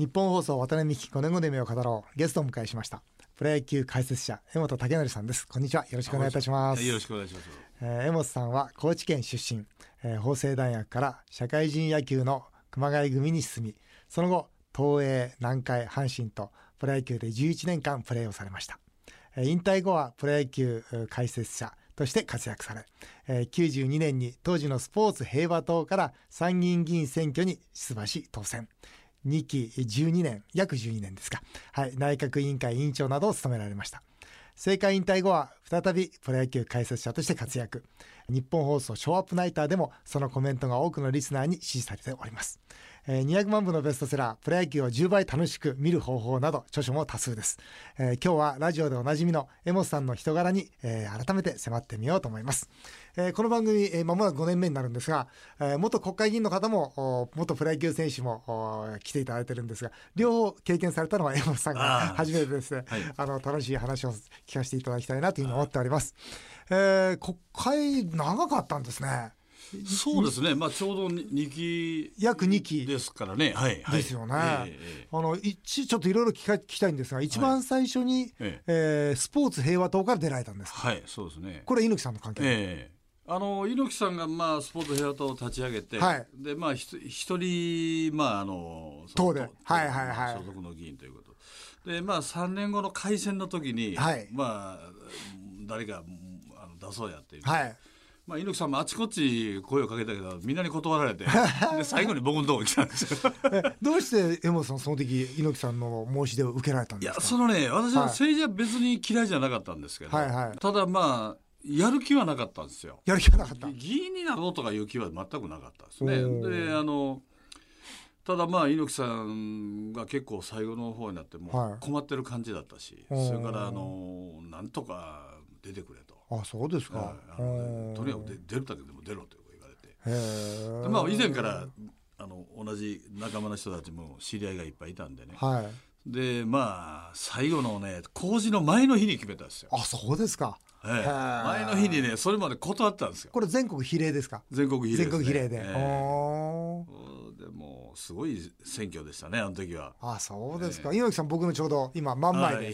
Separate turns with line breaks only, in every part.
日本放送渡辺美希5年後で目を語ろう。ゲストをお迎えしました。プロ野球解説者江本武則さんです。こんにちは。よろしくお願いいたします。
よろしくお願いします、
えー、江本さんは高知県出身、えー、法政大学から社会人野球の熊谷組に進みその後東映南海阪神とプロ野球で11年間プレーをされました、えー、引退後はプロ野球解説者として活躍され、えー、92年に当時のスポーツ平和党から参議院議員選挙に出馬し当選2期12年約12年ですか、はい、内閣委員会委員長などを務められました。政界引退後は再びプロ野球解説者として活躍。日本放送ショーアップナイターでもそのコメントが多くのリスナーに支持されております。えー、200万部のベストセラープロ野球を10倍楽しく見る方法など著書も多数です、えー、今日はラジオでおなじみのエモスさんの人柄に、えー、改めて迫ってみようと思います、えー、この番組、えー、間もなく5年目になるんですが、えー、元国会議員の方も元プロ野球選手も来ていただいてるんですが両方経験されたのはエモスさんが初めてですね、はい、あの楽しい話を聞かせていただきたいなというふうに思っております、えー、国会長かったんですね
そうですね、まあ、ちょうど2期
約2期。
ですからね、はい、
ですよね、えー、あの一ちょっといろいろ聞きたいんですが、一番最初に、はい、え。えー、スポーツ平和党から出られたんです
はいそうですね。
これ、猪木さんの関係、
えー、あの猪木さんが、まあ、スポーツ平和党を立ち上げて、はい、でまあ、一人、まあ、あの
党で、はいはいはい、
所属の議員ということ。で、まあ、3年後の改選の時に、はい、まあ、誰かあの出そうやっていう。はいまあ、猪木さんもあちこち声をかけたけどみんなに断られて で最後に僕のとこ来たんですよ。
どうして江本さんその時猪木さんの申し出を受けられたんですか？
いやそのね私は政治は別に嫌いじゃなかったんですけど、はいはい、ただまあやる気はなかったんですよ。
やる気はなかった。
議員になろうとかいう気は全くなかったですね。であのただまあ猪木さんが結構最後の方になっても困ってる感じだったし、はい、それからあのなんとか出てくれと
あそうですか、
とにかく出るだけでも出ろと言われて。まあ以前からあの同じ仲間の人たちも知り合いがいっぱいいたんでね、はい、でまあ最後のね工事の前の日に決めたんですよ。
あそうですか。
ええ、前の日にねそれまで断ったんですよ。
これ全国比例ですか？
全国比例
全国比例で、え
ー、でもすごい選挙でしたねあの時は。
あそうですか、えー、猪木さん僕のちょうど今真ん前で、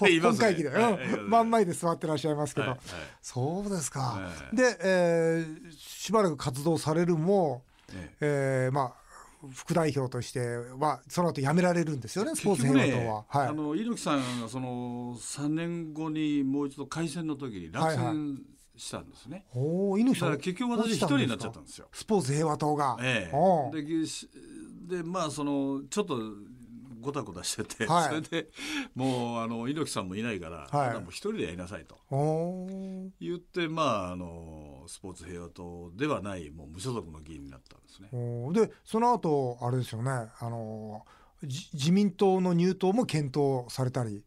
はい、本会議で、はい、真ん前で座ってらっしゃいますけど、はい、そうですか、で、えー、しばらく活動されるも、ええ。ー、まあ副代表としてはその後辞められるんですよねスポーツ平和党は、
はい、あの猪木さんがその3年後にもう一度改選の時に落選したんですね、はいはい、お猪木さん結局私一人になっちゃったんですよ。
スポーツ平和党が、
ええ、ででまあそのちょっとごたごたしてて、はい、それでもうあの猪木さんもいないから、はい、もう一人でやりなさいと。言ってまああのスポーツ平和党ではないもう無所属の議員になったんです
ね。でその後あれですよね。あの自民党の入党も検討されたり。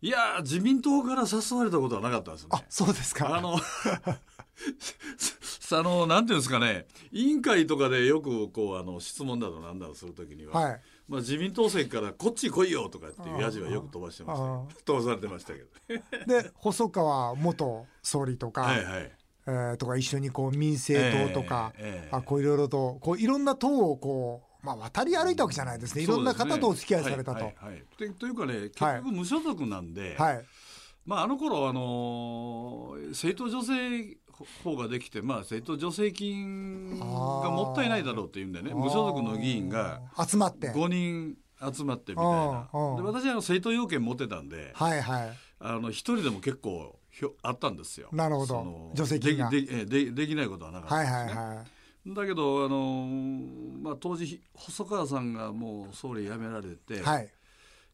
いや自民党から誘われたことはなかったですね。
あそうですか。
あの あのなんていうんですかね。委員会とかでよくこうあの質問だとなんだろうするときには、はい、まあ、自民党席からこっち来いよとかっていうやじはよく飛ばしてました。飛ばされてましたけ
どで細川元総理とか、はいはい。えー、とか一緒にこう民政党とか、えーえー、あこういろいろとこういろんな党をこうまあ、渡り歩いたわけじゃないですね、いろんな方とお付き合いされたと。はいはいはい、
というかね、結局無所属なんで、はい、まあ、あの頃あの政党女性法ができて、まあ、政党助成金がもったいないだろうっていうんでね無所属の議員が
集まって。
5人集まってみたいな。で私は政党要件持ってたんで、はいはい、あの一人でも結構ひょあったんですよ。
なるほど。助成金が。
でででできないことはなかったですね。はいはいはいだけどあの、まあ、当時細川さんがもう総理辞められて、はい、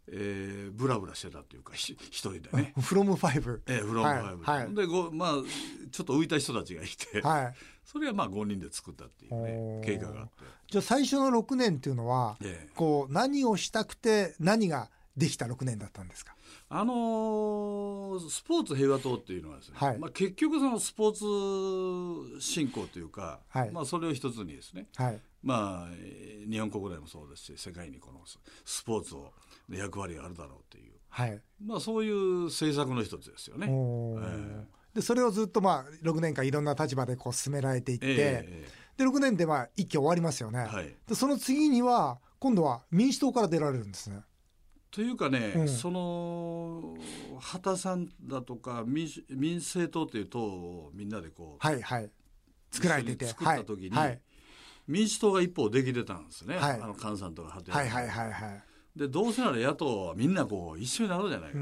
えー、ブラブラしてたっていうか一人でね。
フロムファイブ。
えー、フロムファイブ。はい、でごまあちょっと浮いた人たちがいて、はい、それはまあ5人で作ったっていうね経過があって。
じゃあ最初の6年っていうのは、えー、こう何をしたくて何ができた6年だったんですか？
あのー、スポーツ平和党っていうのはですね、はい、まあ、結局そのスポーツ振興というか、はい、まあ、それを一つにですね、はい、まあ、日本国内もそうですし世界にこのスポーツを役割があるだろうっていう、はい、まあ、そういう政策の一つですよね。え
ー、でそれをずっとまあ6年間いろんな立場でこう進められていって、えー、で6年でまあ一期終わりますよね。はい、でその次には今度は民主党から出られるんですね。
というかね、うん、その畑さんだとか民民政党という党をみんなでこ
う、はいはい、作られてて
作った時に、はいはい、民主党が一方できてたんですね、はい、あの菅さんとか
畑さん。はいはいはいはい。
でどうせなら野党はみんなこう一緒になろうじゃないか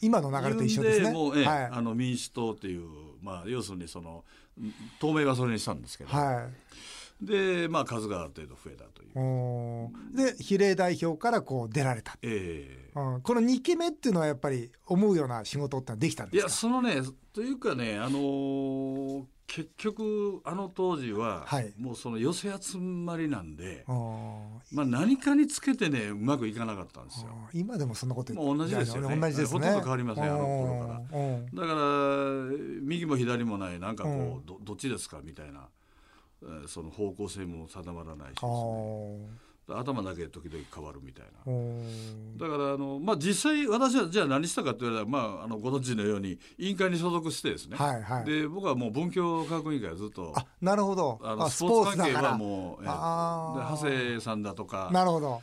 今の流れと一緒ですね。
もう、えはい、あの民主党っていう、まあ、要するにその透明がそれにしたんですけど、はい、で、まあ、数がある程度増えたとい
う。で比例代表からこう出られた、えーうん、この2期目っていうのはやっぱり思うような仕事ってできたんですか？
いやそのねというかね、あのー、結局あの当時は、はい、もうその寄せ集まりなんで、まあ、何かにつけてねうまくいかなかったんですよ。
今でもそんなこと
もう同じですよね。同じです、ね、ほとんど変わりませんあの頃から。だから右も左もないなんかこうどどっちですかみたいな、えー、その方向性も定まらないしですね。頭だけ時々変わるみたいな。だからあの、まあ、実際私はじゃあ何したかって言われたら、まあ、あのご存知のように委員会に所属してですね、はいはい、で僕はもう文教科学委員会はずっと
あなるほど。
あのスポーツ関係はもうえ長谷さんだとか。
なるほど、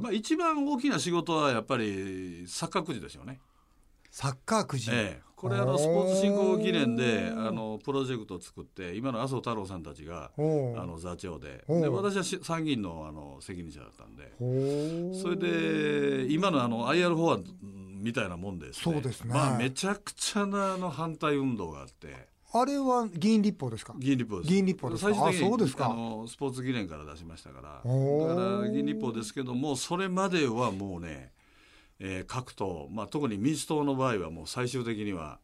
まあ、一番大きな仕事はやっぱりサッカーくじですよね。
サッカーくじ、
ええ、これあのスポーツ振興記念であのプロジェクトを作って今の麻生太郎さんたちがあの座長で。で私は参議院のあの責任者だったんで。それで今のあの IR 法案みたいなもんです、
ね、そうですね、
まあ、めちゃくちゃなあの反対運動があって。
あれは議員立法ですか？
議員立法です。
議員立法です
最終的にそうですか。あのスポーツ議連から出しましたから。だから議員立法ですけども、それまではもうね、えー、各党、まあ、特に民主党の場合はもう最終的には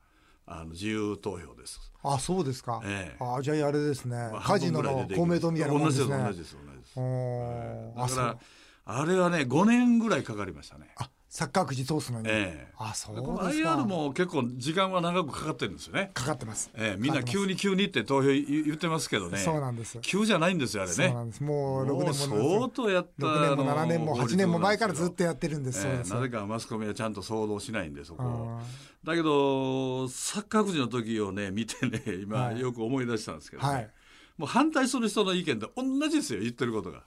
あの自由投票です。
あそうですか。ええ、あじゃああれですね。カジノの公明党みたいなもんですね。
同じです同じです同じです。えー、だからあれはね5年ぐらいかかりましたね。
あサッカーくじ通すのに、
ええ、あそうですか。IR も結構時間は長くかかってるんですよね。
かかってます、
ええ、みんな急に急にって投票言ってますけどね。
そうなんです。
急じゃないんですよあれね。
もう6年
も相当やった
6年も7年も8年も前からずっとやってるんです、
ええ、なぜかマスコミはちゃんと騒動しないんでそこだけどサッカーくじの時をね見てね今よく思い出したんですけどね、はいもう反対する人の意見と同じですよ言ってることが、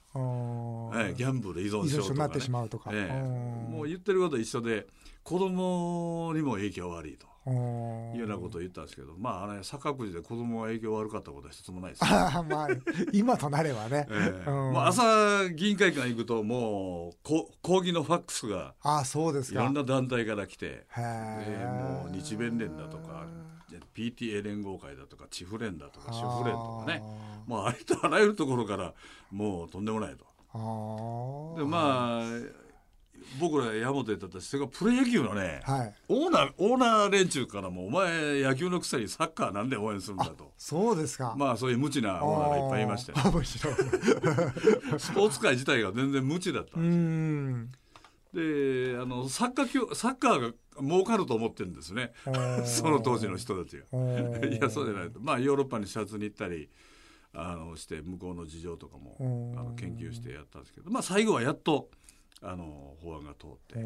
ええ、ギャンブル依存症とか、ね、
なってしまうとか、え
え、もう言ってること一緒で子供にも影響悪いと。いうようなことを言ったんですけどまあね坂くじで子供が影響悪かったことは一つもないです、ね、
まあ今となればね、
ええ。まあ、朝議員会館行くともうこ抗議のファックスが
あそうです
いろんな団体から来てでもう日弁連だとか PTA 連合会だとか地府連だとか主婦連とかね。まあありとあらゆるところからもうとんでもないと。でまあ僕ら山本やったしそれがプロ野球のね、はい、オーナーオーナー連中からも「お前野球のくせにサッカーなんで応援するんだ」と。
そうですか。
まあそういう無知なオーナーがいっぱいいましたよスポーツ界自体が全然無知だったんですよ。であのサッカーサッカーが儲かると思ってるんですね。その当時の人たちが。いやそうじゃないと。まあヨーロッパに視察に行ったりあのして向こうの事情とかもあの研究してやったんですけどまあ最後はやっとあの法案が通って、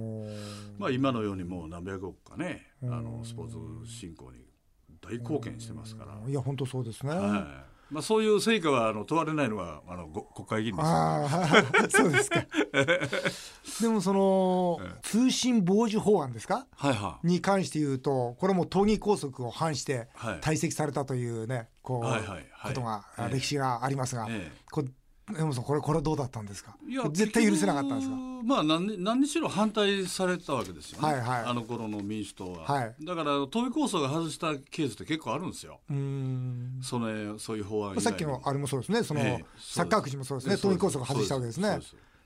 まあ、今のようにもう何百億かねあのスポーツ振興に大貢献してますから。
いや本当そうですね、
はいまあ、そういう成果はあの問われないのはあの国会議員です。あ
そうですか。でもその通信傍受法案ですか、
はいは
い、に関して言うとこれも党議拘束を反して退席されたというねこう、はいはいはい、ことが、歴史がありますが、ええ、こ山本さんこれこれどうだったんですか？いや絶対許せなかったんですか？
まあ何何にしろ反対されたわけですよね、はい。はい、あの頃の民主党は、はい、だから党議構想が外したケースって結構あるんですよ。うん。そのそういう法案
さっきのあれもそうですね。その、ええ、サッカーくじもそうですね。党議構想が外したわけですね。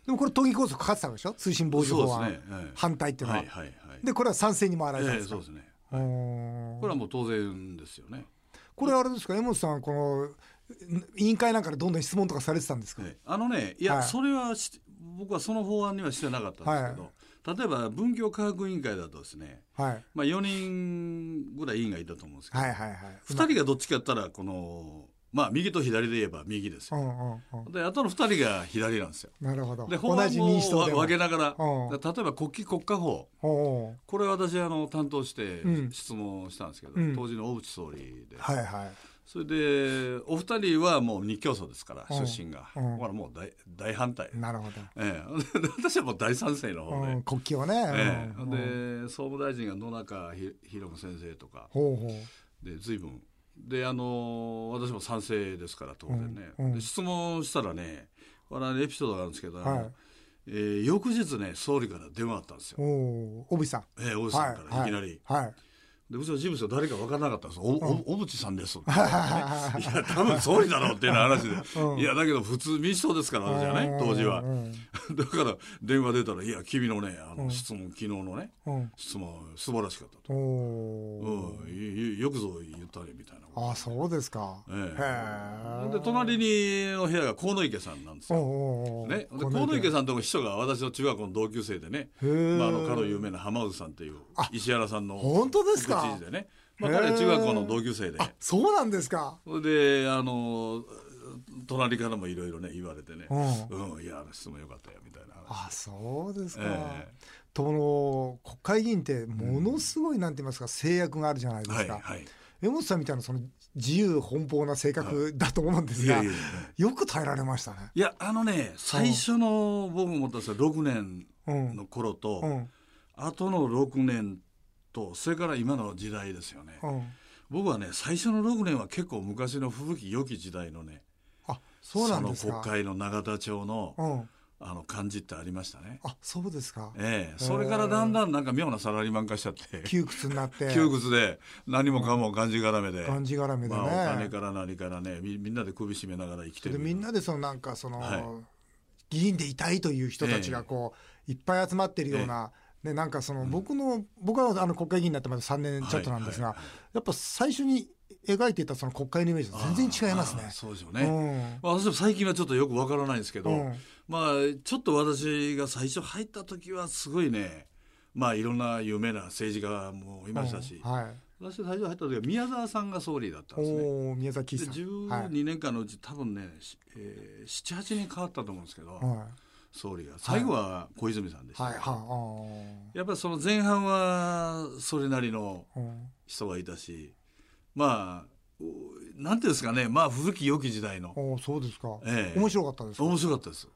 でもこれ党議構想かかってたわけでしょ？通信傍受法案、ね。はい、反対っていうのは、はいはいはい、でこれは賛成に回られたんですか、え、そうですね、
はい、これはもう当然ですよね。
これあれですか？江本さんこの委員会なんかでどんどん質問とかされてたんですか、
あのねいや、はい、それは僕はその法案にはしてなかったんですけど、はい、例えば文教科学委員会だとですね、はい、まあ、4人ぐらい委員がいたと思うんですけど、はいはいはい、2人がどっちかやったらこのまあ右と左で言えば右ですよ。うんうんうん、であとの2人が左なんですよ。
なるほど。
で法案も分けながら、例えば国旗国家法、これ私あの担当して質問したんですけど、うん、当時の小渕総理で、はいはい、それでお二人はもう日教組ですから出身が、うん、ほらもう大大反対。
なるほど、
ええ、私はもう大賛成の方で、うん、
国旗をね、
ええ、で総務大臣が野中宏先生とか。ほうほう。で随分。であの私も賛成ですから当然ね、うんうん、で質問したらねこれエピソードがあるんですけど、はい、えー、翌日ね総理から電話あったんですよ。
お小渕さん。
ええー、小渕さんからいきなり、はい、はいでうちの事務所誰か分からなかったんです。お、お小渕さんです。って、ね、いや多分総理だろうっていう話で、うん、いやだけど普通民主党ですから私はね当時は、だから電話出たら「いや君のねあの質問、昨日のね、質問素晴らしかった」と、うん、よくぞ言ったねみたいな
あそうですか、え
え、で隣にの部屋が河野池さんなんですよ、ね、で河野池。さんとも秘書が私の中学校の同級生でね、まあ、あのかの有名な浜渦さんっていう石原さんの
本当ですか？
知事でね、まあ、彼は中学校の同級生で。
そうなんですか。
であの隣からもいろいろね言われてね「うん、うん、いや質問よかったよ」みたいな
あそうですか、えー、との国会議員ってものすごい、なんて言いますか制約があるじゃないですか、はいはい、江本さんみたいなその自由奔放な性格だと思うんですが、よく耐えられましたね。
いやあのね最初の僕も思ったんですよ6年の頃と、うん。うん、後の6年とそれから今の時代ですよね、うん、僕はね最初の6年は結構昔の古き良き時代のね
あそうなんです
か国会の永田町の、うんあの感じってありましたね。
あ、そうですか。
ええー、それからだんだんなんか妙なサラリーマン化しちゃって。
窮屈になって。
窮屈で何もかもがんじがらめで。
がんじがらめでね。ま
あ、お金から何からねみ、みんなで首絞めながら生きてる。
みんなでそのなんかその、はい、議員でいたいという人たちがこう、えー、いっぱい集まってるような。えーね、なんかその僕の、僕はあの国会議員になってまだ3年ちょっとなんですが、やっぱ最初に描いていたその国会のイメージと全然違いますね。
そうですよね、うん、私も最近はちょっとよくわからないんですけど、うん、まあちょっと私が最初入った時はすごいねまあいろんな有名な政治家もいましたし、うん、はい、私最初入った時は宮沢さんが総理だったんですね。宮沢
さん。
12年間のうち、多分ね、えー、78人変わったと思うんですけど。はい総理が。最後は小泉さんでした、はい。はい、やっぱりその前半はそれなりの人がいたし、まあなんていうんですかね。まあ古き良き時代の。
そうですか、ええ、面白かったです
面白かったです。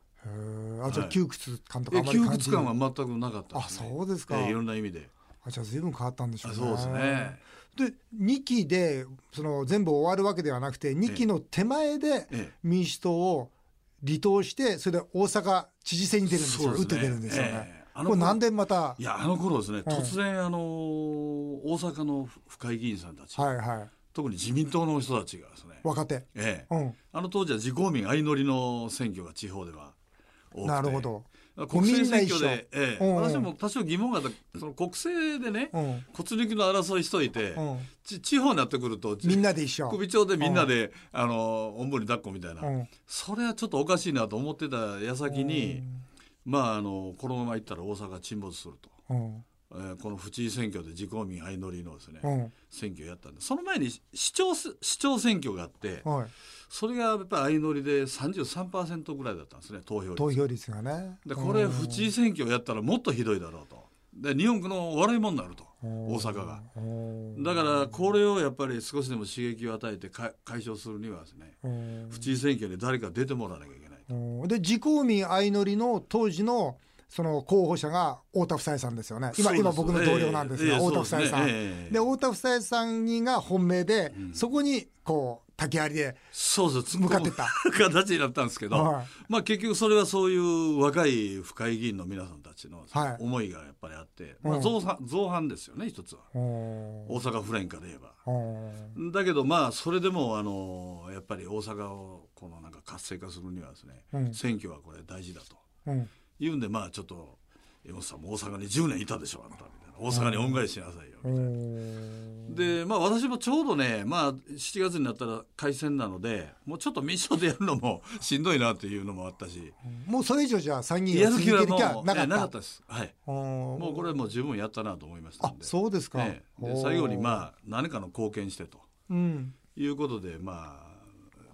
あじゃあ窮屈感とか
あまり窮屈感は全くなかった
ね、あそうですか、
ええ、いろんな意味で。
あじゃあ随分変わったんでしょうね。
そうですね。
で2期でその全部終わるわけではなくて2期の手前で民主党を離党してそれで大阪知事選に出るんですよ、ね、打って出るんですよね。えーあのこれなんでまた？
いやあの頃ですね、うん、突然あの大阪の府会議員さんたち、はいはい、特に自民党の人たちがですね
若手、
ええ、うん、あの当時は自公民相乗りの選挙が地方では多くて
なるほど
国政選挙で、ええ、私も多少疑問があった。その国政でね、うん、骨力の争いしといて、うん、地方になってくると
みんなで一緒。
首長でみんなで、うん、あのおんぶに抱っこみたいな、それはちょっとおかしいなと思ってた矢先に、まああのこのままいったら大阪沈没すると。えー、この府知事選挙で自公民相乗りのですね、選挙をやったんでその前に市長市長選挙があって、はい。それがやっぱり相乗りで33%ぐらいだったんですね投票率。
投票率がね。
でこれ府知事選挙をやったらもっとひどいだろうと。で日本の笑い物になると大阪が。だからこれをやっぱり少しでも刺激を与えて解消するにはですね府知事選挙に誰か出てもらわなきゃいけない
と。で自公民相乗りの当時のその候補者が太田夫妻さんですよね。今今僕の同僚なんですが、えー、太田夫妻さん、で、太田夫妻さんが本命で、うん、そこにこう竹槍で
そうそう
向かってた。
形になったんですけど、はい、まあ結局それはそういう若い府会議員の皆さんたちの思いがやっぱりあって、はい、まあ造反、造反ですよね一つは。大阪府連から言えば。だけどまあそれでもあのやっぱり大阪をこのなんか活性化するにはですね、うん、選挙はこれ大事だと、うん、いうんでまあちょっと江本さんも大阪に10年いたでしょあなたみたいな。大阪に恩返ししなさいよみたいな。でまあ私もちょうどね、まあ、7月になったら改選なのでもうちょっと民主党でやるのも しんどいなっていうのもあったし。
もうそれ以上じゃあ参議院
を続ける気はなかった。なかったです。はい。もうこれもう十分やったなと思いましたんで。
そうですか、
ね、で最後にまあ何かの貢献してと、うん、いうことでまあ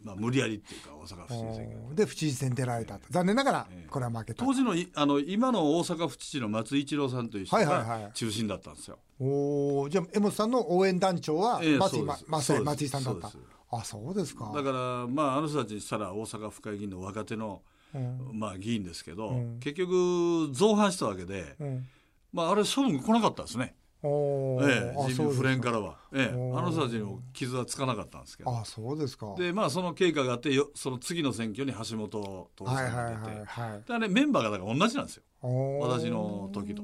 まあ、無理やりっていうか大阪府知事選挙。
で府知事選出られたと、残念ながらこれは負けた、
当時のあの今の大阪府知事の松井一郎さんという人が中心だったんですよ、
おおじゃあ江本さんの応援団長は松井,、えー、松井さんだった。あそうですか。
だからまああの人たちにしたら大阪府会議員の若手の、うん、まあ議員ですけど、うん、結局造反したわけで、うん、まああれ処分来なかったですね。ええ、人民フレンからは、ええ、あの人たちにも傷はつかなかったんですけど。
あそうですか。
でまあその経過があってよその次の選挙に橋本徹さんが出て、はいはいはいはい、で、ね、メンバーがだから同じなんですよ。私の時と。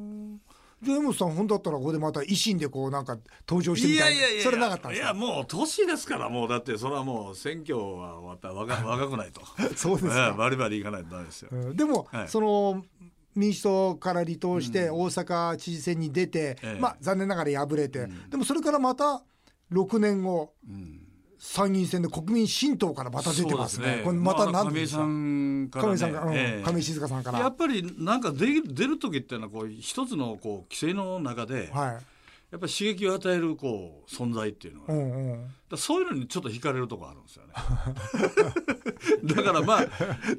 じゃあ江本さん本当だったらここでまた維新でこうなんか登場してみたいいやいやいやそれなかったんです
か？いやもう年ですからもう。だってそれはもう選挙は終わったら若若くないと。
そうですか、
バリバリいかないとダメですよ、
うん、でも、はい、その民主党から離党して大阪知事選に出て、うん、まあ残念ながら敗れて、うん、でもそれからまた6年後、うん。参議院選で国民新党からまた出てますね。すね。これまた何ですか？亀井さんから、ね、亀井さんが、うん。えー、亀井静香さんから。
やっぱりなんか出出る時っていうのはこう一つのこう規制の中で、はい、やっぱり刺激を与えるこう存在っていうのが、うんうん、だそういうのにちょっと惹かれるところあるんですよね。だからまあ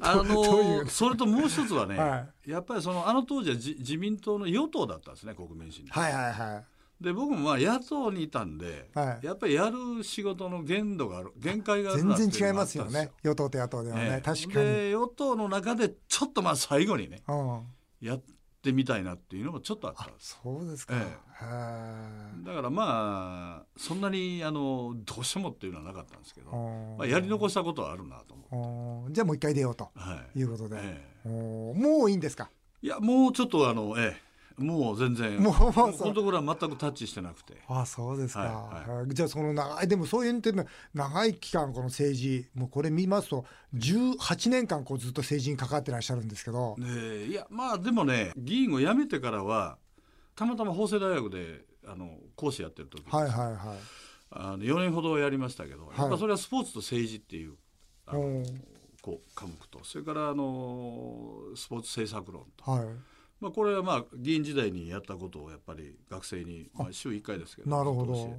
あのそれともう一つはね、はい、やっぱりそのあの当時は自民党の与党だったんですね国民新
はいはいはい。
で僕もまあ野党にいたんで、はい、やっぱりやる仕事の限度がある限界がある
全然違いますよね。与党と野党ではね、確かに。
で与党の中でちょっとまあ最後にね、うん、やってみたいなっていうのもちょっとあった。
そうですか、え
え、だからまあそんなにあのどうしてもっていうのはなかったんですけど、まあ、やり残したことはあるなと思
うじゃあもう一回出ようとい。うことで、ええ、もういいんですか？
いやもうちょっとあのええもう全然。もうこのところは全くタッチしてなくて。
あそうですか、はいはい、じゃあその長いでもそういう点の長い期間この政治もうこれ見ますと18年間こうずっと政治に関わってらっしゃるんですけど、
ね、いやまあでもね議員を辞めてからはたまたま法政大学であの講師やってる時はいはいはい。あの4年ほどやりましたけど、やっぱそれはスポーツと政治っていうあのこう科目と。それからあのスポーツ政策論と。はいまあ、これはまあ議員時代にやったことをやっぱり学生に、まあ、週1回ですけど
なるほど。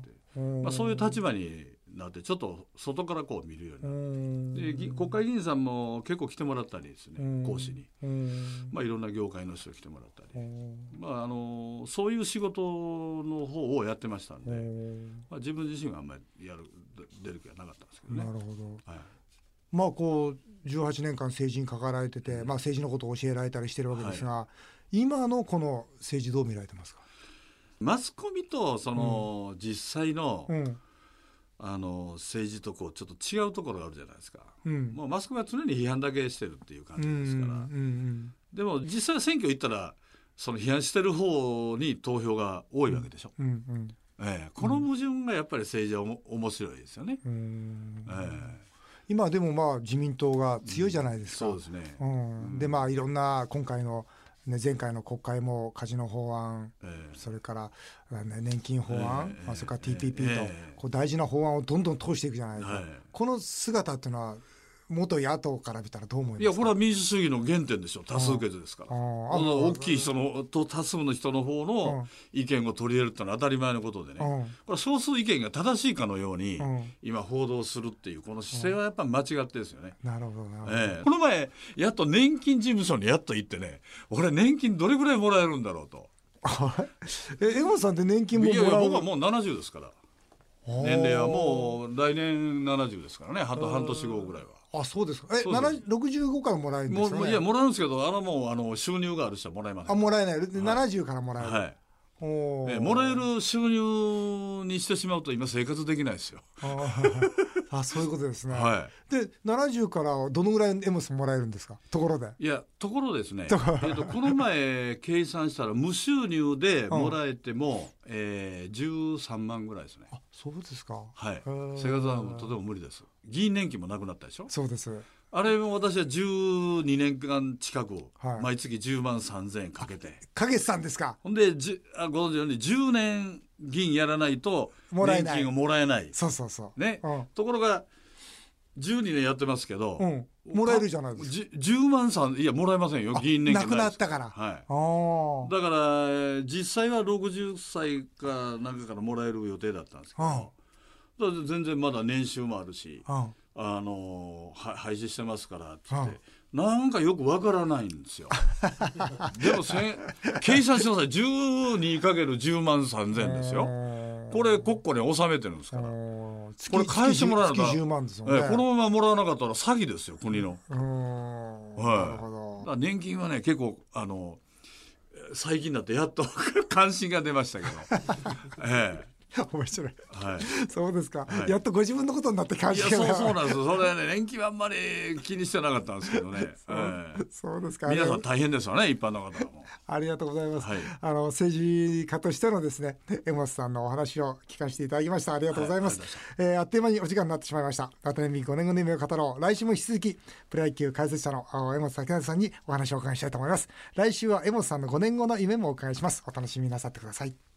まあ、そういう立場になってちょっと外からこう見るようになってで国会議員さんも結構来てもらったりですね講師に、まあ、いろんな業界の人来てもらったり、まあ、あのそういう仕事の方をやってましたんで、まあ、自分自身はあんまりやる出る気はなかったんですけどね。
なるほど、はい。まあこう18年間政治に関わられてて、まあ、政治のことを教えられたりしてるわけですが、はい今のこの政治どう見られてますか？
マスコミとその、実際の、うん、あの政治とこうちょっと違うところがあるじゃないですか、うん、もうマスコミは常に批判だけしてるっていう感じですから、うんうんうん、でも実際選挙行ったらその批判してる方に投票が多いわけでしょ、うんうん。ええ、この矛盾がやっぱり政治はお面白いですよね。え
え。今でもまあ自民党が強いじゃないですか。
そうですね。
うん、でまあいろんな今回のね、前回の国会もカジノ法案、えー、それから、ね、年金法案、えー、まあ、それから TPP と、えー、こう大事な法案をどんどん通していくじゃないですか、この姿っていうのは元野党から見たらどう思います
いやこれは民主主義の原点でしょ多数決ですから。大きい人のと多数の人の方の意見を取り入れるってのは当たり前のことでね。これ少数意見が正しいかのように今報道するっていうこの姿勢はやっぱり間違ってですよね。
なるほどな。
えー、この前やっと年金事務所にやっと行ってね。俺年金どれぐらいもらえるんだろうと。
え江本さんって年金ももらう？いやいや
僕はもう70ですから年齢はもう来年70ですからね。あと半年後ぐらいは。
あそうですか。え六十五からもらえるんですか、
ね、いやもらうんですけどあのもうあの収入がある人はもらえません
あもらえない。七十からもらえる、はい。
おえもらえる収入にしてしまうと今生活できないですよ。
あそういうことですね。はい、で70からどのぐらいエモスもらえるんですか？ところで。
いやところですね、えー、とこの前計算したら無収入でもらえても、うん、えー、13万ぐらいですね。
あそうですか。
はい生活はとても無理です。議員年金もなくなったでしょ？
そうです。
あれも私は12年間近く、はい、毎月10万3000円かけて
かけてたんですか？
ほんでじあご存知のように10年議員やらないと年金をもらえない。
そうそうそ
う。ね、うん、ところが12年やってますけど、うん、
もらえるじゃないです。か10
万さんいやもらえませんよ議員年金
なくなったから。
はい。だから実際は60歳かなんかからもらえる予定だったんですけど、うん、全然まだ年収もあるし、うん。あの廃止してますからって。言って、なんかよくわからないんですよ。でもせ計算してください。12×10 万3000ですよ。これ国庫に納めてるんですから。これ返してもらわなかったら、ね。えこのままもらわなかったら詐欺ですよ国の。はい、年金はね結構あの最近だってやっと 関心が出ましたけど。ええ
面白い、はい、そうですか、はい、やっとご自分のことになって感じがそう
そうなんですよ。それね年金はあんまり気にしてなかったんですけどね。
そう。えー、そうですか。
皆さん大変ですよね一般の方も。
ありがとうございます、はい、あの政治家としてのですね江本さんのお話を聞かせていただきました。ありがとうございます、はい、あえー、あっという間にお時間になってしまいました。渡辺美5年後の夢を語ろう。来週も引き続きプロ野球解説者の江本咲さんにお話をお伺いしたいと思います。来週は江本さんの5年後の夢もお伺いします。お楽しみなさってください